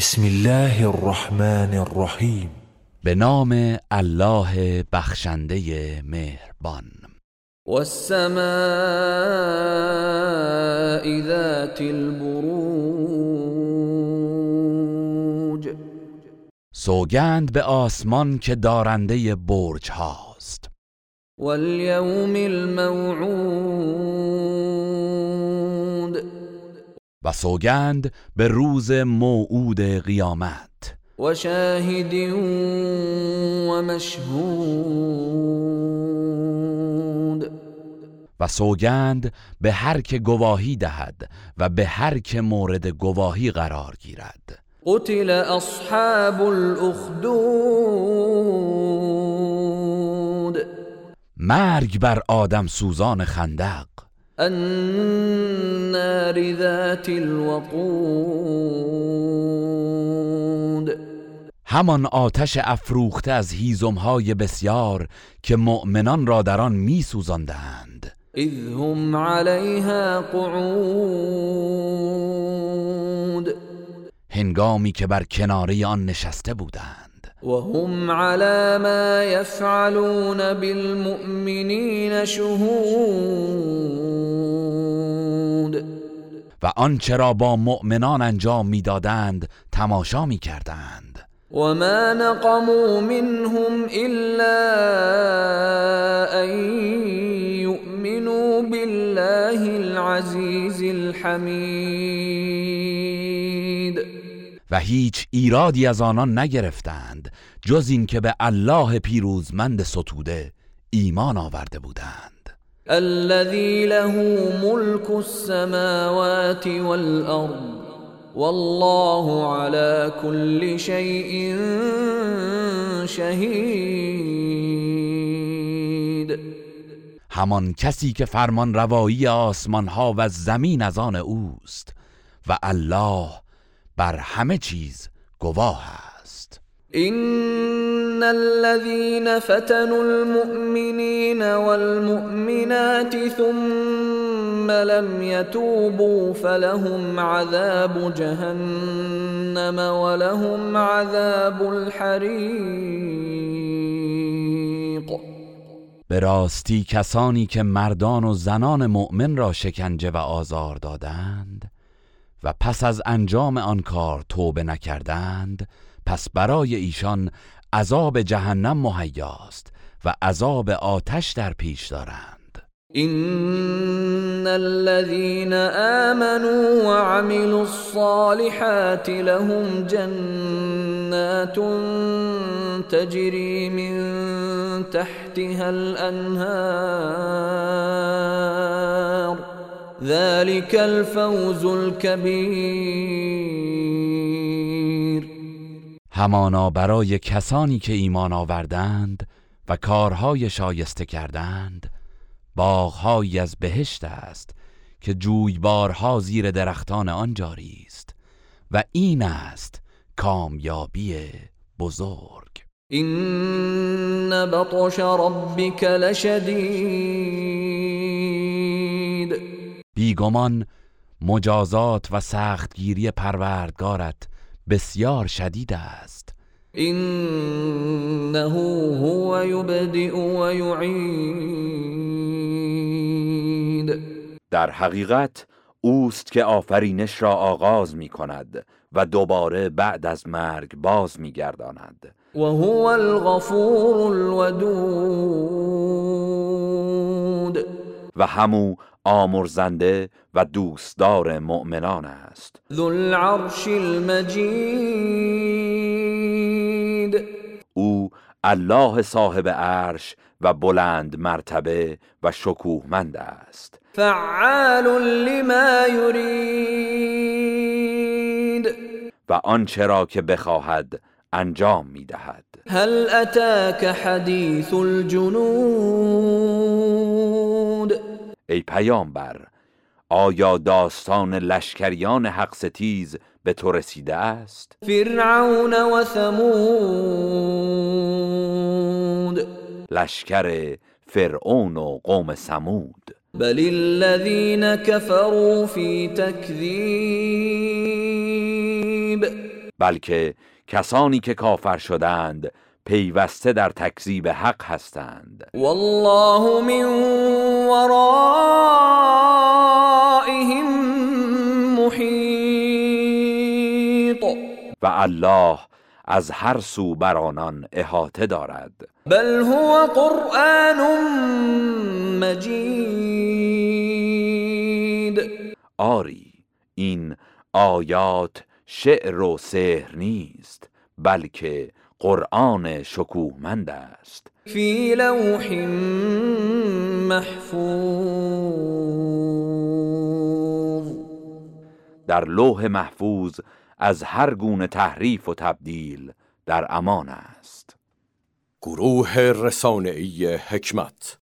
بسم الله الرحمن الرحیم به نام الله بخشنده مهربان. والسماء ذات البروج. سوگند به آسمان که دارنده برج هاست. والیوم الموعود. و سوگند به روز موعود قیامت. و شاهد و مشهود. و سوگند به هر که گواهی دهد و به هر که مورد گواهی قرار گیرد. قتل اصحاب الاخدود. مرگ بر آدم سوزان خندق النار ذات الوقود. همان آتش افروخته از هیزمهای بسیار که مؤمنان را در آن میسوزاندند. اذ هم علیها قعود. هنگامی که بر کناره آن نشسته بودند. وهم على ما يفعلون بالمؤمنين شهود. و آنچه را با مؤمنان انجام می‌دادند تماشا می‌کردند. وما نقموا منهم إلا أن يؤمنوا بالله العزيز الحميد. و هیچ ایرادی از آنان نگرفتند جز اینکه به الله پیروزمند ستوده ایمان آورده بودند. الذي له ملك السماوات والأرض والله على كل شيء شهید همان کسی که فرمان روایی آسمان ها و زمین از آن اوست و الله بر همه چیز گواه است. ان الذين فتنوا المؤمنين والمؤمنات ثم لم يتوبوا فلهم عذاب جهنم ولهم عذاب الحریق به راستی کسانی که مردان و زنان مؤمن را شکنجه و آزار دادند و پس از انجام آن کار توبه نکردند پس برای ایشان عذاب جهنم مهیاست و عذاب آتش در پیش دارند. ان الذين آمنوا وعملوا الصالحات لهم جنات تجري من تحتها الانهار ذلك الفوز الكبير. همانا برای کسانی که ایمان آوردند و کارهای شایسته کردند باغهایی از بهشت است که جویبارها زیر درختان آن جاری است و این است کامیابی بزرگ. این بطش ربک لشدید. بیگمان مجازات و سختگیری پروردگارت بسیار شدید است. انه هو یبدئ و یعید. در حقیقت اوست که آفرینش را آغاز می کند و دوباره بعد از مرگ باز می گرداند و هو الغفور الودود. و همو آمرزنده و دوستدار مؤمنان است. ذو العرش المجید. او الله صاحب عرش و بلند مرتبه و شکوهمند است. فعال لما یرید. و آنچه را که بخواهد انجام می‌دهد. هل اتاک حدیث الجنود؟ ای پیامبر آیا داستان لشکریان حق ستیز به تو رسیده است؟ فرعون و ثمود. لشکر فرعون و قوم سمود بل الذين كفروا في تكذيب بلکه کسانی که کافر شدند پیوسته در تکذیب حق هستند. والله من الله از هر سو بر آنان احاطه دارد. بل هو قرآن مجید. آری این آیات شعر و سحر نیست بلکه قرآن شکوهمند است. فی لوح محفوظ. در لوح محفوظ از هر گونه تحریف و تبدیل در امان است. گروه رسانه‌ای حکمت